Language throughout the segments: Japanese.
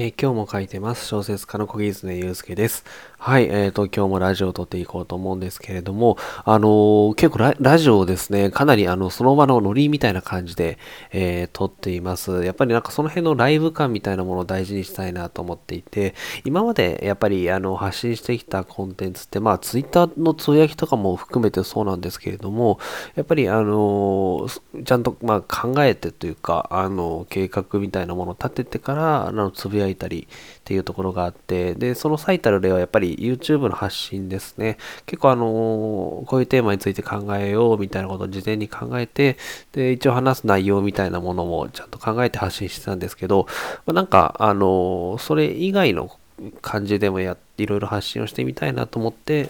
えー、今日も書いてます。小説家の小木津祐介です。はい、えーと、今日もラジオを撮っていこうと思うんですけれども、あのー、結構ラジオをですね、かなりあの、その場のノリみたいな感じで、えー、撮っています。やっぱりなんかその辺のライブ感みたいなものを大事にしたいなと思っていて、今までやっぱりあの、発信してきたコンテンツって、まあ、ツイッターのつぶやきとかも含めてそうなんですけれども、やっぱりあの、ちゃんとまあ考えてというか、あの、計画みたいなものを立ててから、あの、つぶやいたりっていうところがあって、で、その最たる例はやっぱり YouTube の発信ですね。結構あのこういうテーマについて考えようみたいなことを事前に考えて、で、一応話す内容みたいなものもちゃんと考えて発信してたんですけど、まあ、なんか、あのそれ以外の感じでもやいろいろ発信をしてみたいなと思って、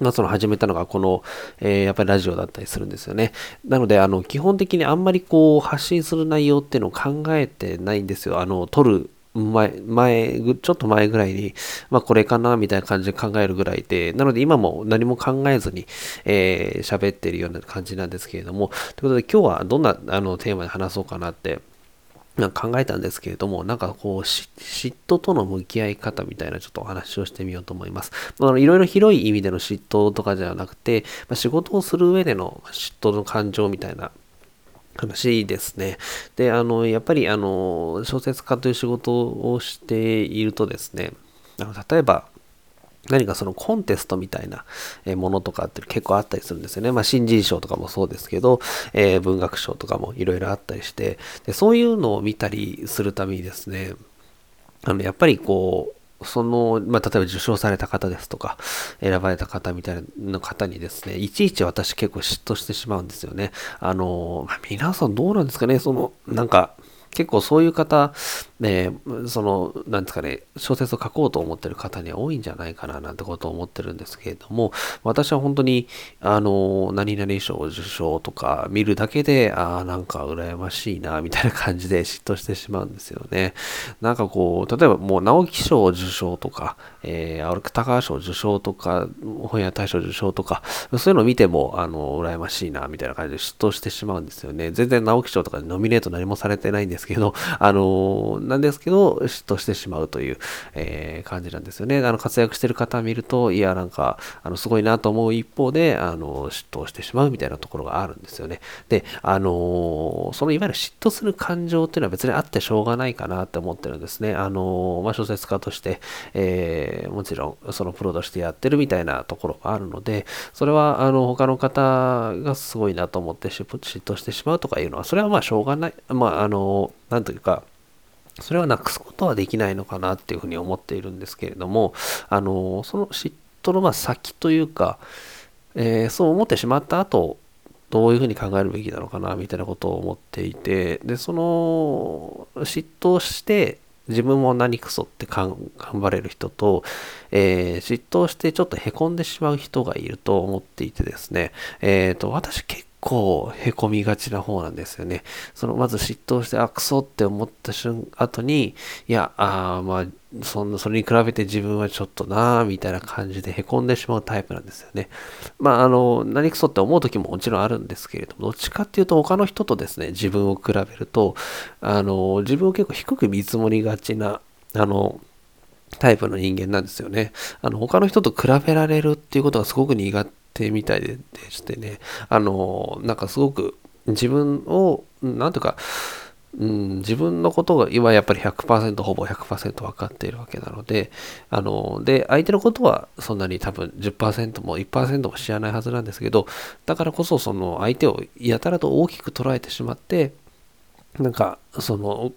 まあ、その始めたのがこの、えー、やっぱりラジオだったりするんですよね。なので、あの、基本的にあんまりこう、発信する内容っていうのを考えてないんですよ。あの、撮る前、前、ちょっと前ぐらいに、まあこれかなみたいな感じで考えるぐらいで、なので今も何も考えずに、えー、喋ってるような感じなんですけれども、ということで今日はどんなあのテーマで話そうかなって考えたんですけれども、なんかこう、嫉妬との向き合い方みたいなちょっとお話をしてみようと思います。あいろいろ広い意味での嫉妬とかじゃなくて、まあ、仕事をする上での嫉妬の感情みたいな話ですね。で、あの、やっぱり、あの、小説家という仕事をしているとですね、あの例えば、何かそのコンテストみたいなものとかって結構あったりするんですよね。まあ、新人賞とかもそうですけど、えー、文学賞とかもいろいろあったりしてで、そういうのを見たりするためにですね、あのやっぱりこう、その、まあ、例えば受賞された方ですとか、選ばれた方みたいな方にですね、いちいち私結構嫉妬してしまうんですよね。あの、まあ、皆さんどうなんですかね、その、なんか、結構そういう方、ね、その、なんですかね、小説を書こうと思ってる方には多いんじゃないかななんてことを思ってるんですけれども、私は本当に、あの、何々賞受賞とか見るだけで、ああ、なんか羨ましいな、みたいな感じで嫉妬してしまうんですよね。なんかこう、例えばもう直木賞受賞とか、えー、芥川賞受賞とか、本屋大賞受賞とか、そういうのを見ても、あの、羨ましいな、みたいな感じで嫉妬してしまうんですよね。全然直木賞とかノミネート何もされてないんですですけど、あのなんですけど、嫉妬してしまうという、えー、感じなんですよね。あの、活躍してる方見ると、いや、なんか、あの、すごいなと思う一方で、あの、嫉妬してしまうみたいなところがあるんですよね。で、あのそのいわゆる嫉妬する感情っていうのは別にあってしょうがないかなって思ってるんですね。あのまあ、小説家として、えー、もちろん、そのプロとしてやってるみたいなところがあるので、それは、あの、他の方がすごいなと思って嫉妬してしまうとかいうのは、それはまあしょうがない。まあ、あのなんというか、それはなくすことはできないのかなっていうふうに思っているんですけれども、あの、その嫉妬のま先というか、えー、そう思ってしまった後、どういうふうに考えるべきなのかなみたいなことを思っていて、で、その嫉妬して自分も何くそって頑張れる人と、えー、嫉妬してちょっと凹んでしまう人がいると思っていてですね、えっ、ー、と、私結構へこみがちな方なんですよね。そのまず嫉妬して、あ、クソって思った瞬後に、いや、あまあ、そんな、それに比べて自分はちょっとなぁ、みたいな感じでへこんでしまうタイプなんですよね。まあ、あの、何クソって思う時ももちろんあるんですけれども、どっちかっていうと他の人とですね、自分を比べると、あの、自分を結構低く見積もりがちな、あの、タイプの人間なんですよね。あの、他の人と比べられるっていうことがすごく苦手みたいでしてね、あの、なんかすごく自分を、なんとか、うん、自分のことが今やっぱり100%ほぼ100%分かっているわけなので、あの、で、相手のことはそんなに多分10%も1%も知らないはずなんですけど、だからこそその相手をやたらと大きく捉えてしまって、なんか、その、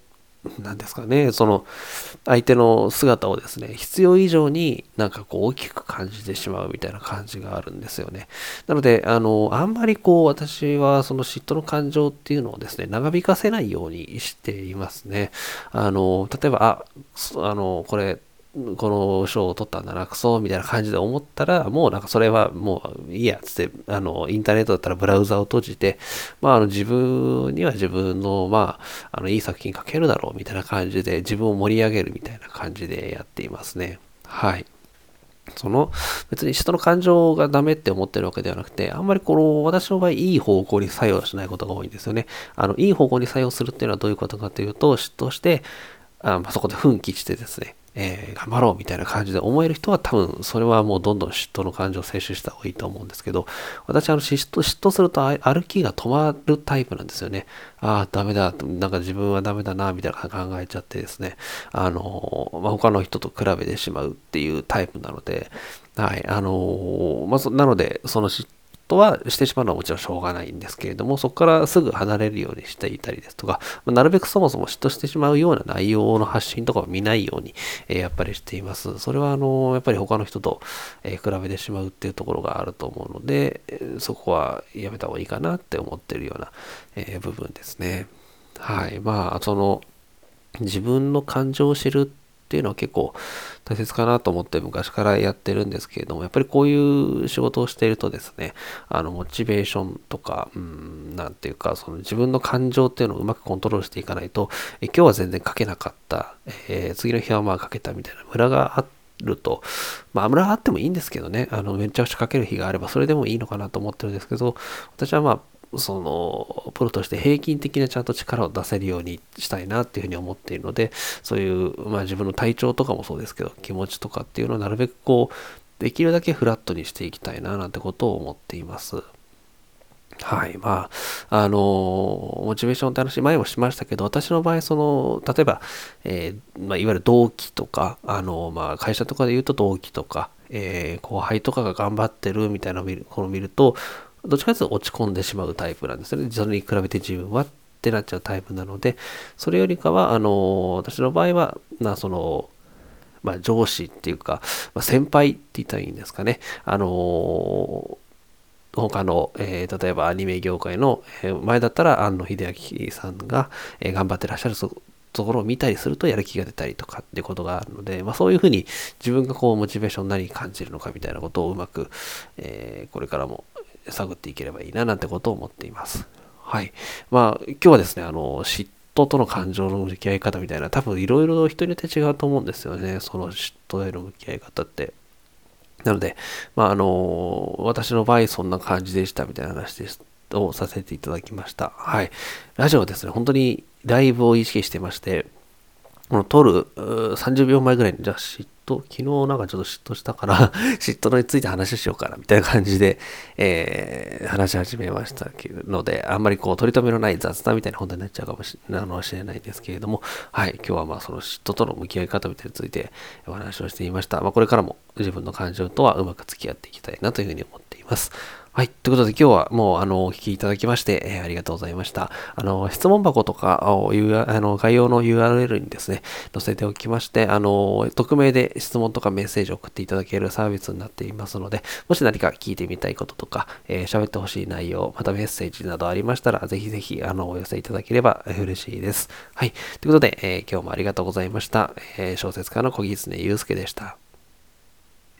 何ですかね、その相手の姿をですね、必要以上になんかこう大きく感じてしまうみたいな感じがあるんですよね。なので、あの、あんまりこう私はその嫉妬の感情っていうのをですね、長引かせないようにしていますね。あの、例えば、あ、あの、これこの賞を取ったんだな、クソみたいな感じで思ったら、もうなんかそれはもういいやつって、あの、インターネットだったらブラウザを閉じて、まあ、あの自分には自分の、まあ、あの、いい作品書けるだろうみたいな感じで、自分を盛り上げるみたいな感じでやっていますね。はい。その、別に人の感情がダメって思ってるわけではなくて、あんまりこの、私の場合、いい方向に作用しないことが多いんですよね。あの、いい方向に作用するっていうのはどういうことかというと、嫉妬して、あまあ、そこで奮起してですね、えー、頑張ろうみたいな感じで思える人は多分それはもうどんどん嫉妬の感情を摂取した方がいいと思うんですけど、私あの嫉妬、嫉妬すると歩きが止まるタイプなんですよね。ああ、ダメだ、なんか自分はダメだな、みたいな考えちゃってですね、あの、まあ、他の人と比べてしまうっていうタイプなので、はい、あの、まあ、なので、その嫉とはしてしまうのはもちろんしょうがないんですけれども、そこからすぐ離れるようにしていたりですとか、まなるべくそもそも嫉妬してしまうような内容の発信とかを見ないように、えやっぱりしています。それは、あの、やっぱり他の人と、え比べてしまうっていうところがあると思うので、そこはやめた方がいいかなって思ってるような、え部分ですね。はい。まあ、その、自分の感情を知るってっていうのは結構大切かなと思って昔からやってるんですけれども、やっぱりこういう仕事をしているとですね、あの、モチベーションとか、うん、なんていうか、その自分の感情っていうのをうまくコントロールしていかないと、え今日は全然書けなかった、えー、次の日はまあ書けたみたいなムラがあって、ると、まあ、ムラがあってもいいんですけどね、あの、めちゃくちゃ書ける日があれば、それでもいいのかなと思ってるんですけど、私はまあ、そのプロとして平均的なちゃんと力を出せるようにしたいなっていうふうに思っているのでそういう、まあ、自分の体調とかもそうですけど気持ちとかっていうのをなるべくこうできるだけフラットにしていきたいななんてことを思っています。はい。まあ、あの、モチベーションって話、前もしましたけど、私の場合、その、例えば、えー、まあ、いわゆる同期とか、あの、まあ、会社とかで言うと同期とか、え、後輩とかが頑張ってるみたいなのを見る、この見ると、どっちかというと落ち込んでしまうタイプなんですね。それに比べて自分はってなっちゃうタイプなので、それよりかは、あの、私の場合は、な、その、まあ、上司っていうか、まあ、先輩って言ったらいいんですかね。あの他の、えー、例えばアニメ業界の、えー、前だったら庵野秀明さんが、えー、頑張ってらっしゃるところを見たりするとやる気が出たりとかっていうことがあるので、まあ、そういうふうに自分がこうモチベーション何感じるのかみたいなことをうまく、えこれからも探っていければいいななんてことを思っています。はい。まあ、今日はですね、あの、嫉妬との感情の向き合い方みたいな、多分いろいろ人によって違うと思うんですよね。その嫉妬への向き合い方って。なので、まあ、あの、私の場合そんな感じでしたみたいな話です。をさせていただきました。はい。ラジオはですね、本当にライブを意識してまして、この撮る30秒前ぐらいに、じゃあ嫉妬、昨日なんかちょっと嫉妬したから 嫉妬について話しようかな、みたいな感じで、えー、話し始めましたけどので、あんまりこう、取り留めのない雑談みたいな本題になっちゃうかもしれないですけれども、はい、今日はまあその嫉妬との向き合い方みたいについてお話をしていました。まあこれからも自分の感情とはうまく付き合っていきたいなというふうに思ってます。はい。ということで今日はもうあのお聞きいただきまして、えー、ありがとうございました。あの質問箱とかをあの概要の URL にですね、載せておきまして、あの匿名で質問とかメッセージを送っていただけるサービスになっていますので、もし何か聞いてみたいこととか、えー、喋ってほしい内容、またメッセージなどありましたら、ぜひぜひあのお寄せいただければ嬉しいです。はい。ということで、えー、今日もありがとうございました。え小説家の小木常祐介でした。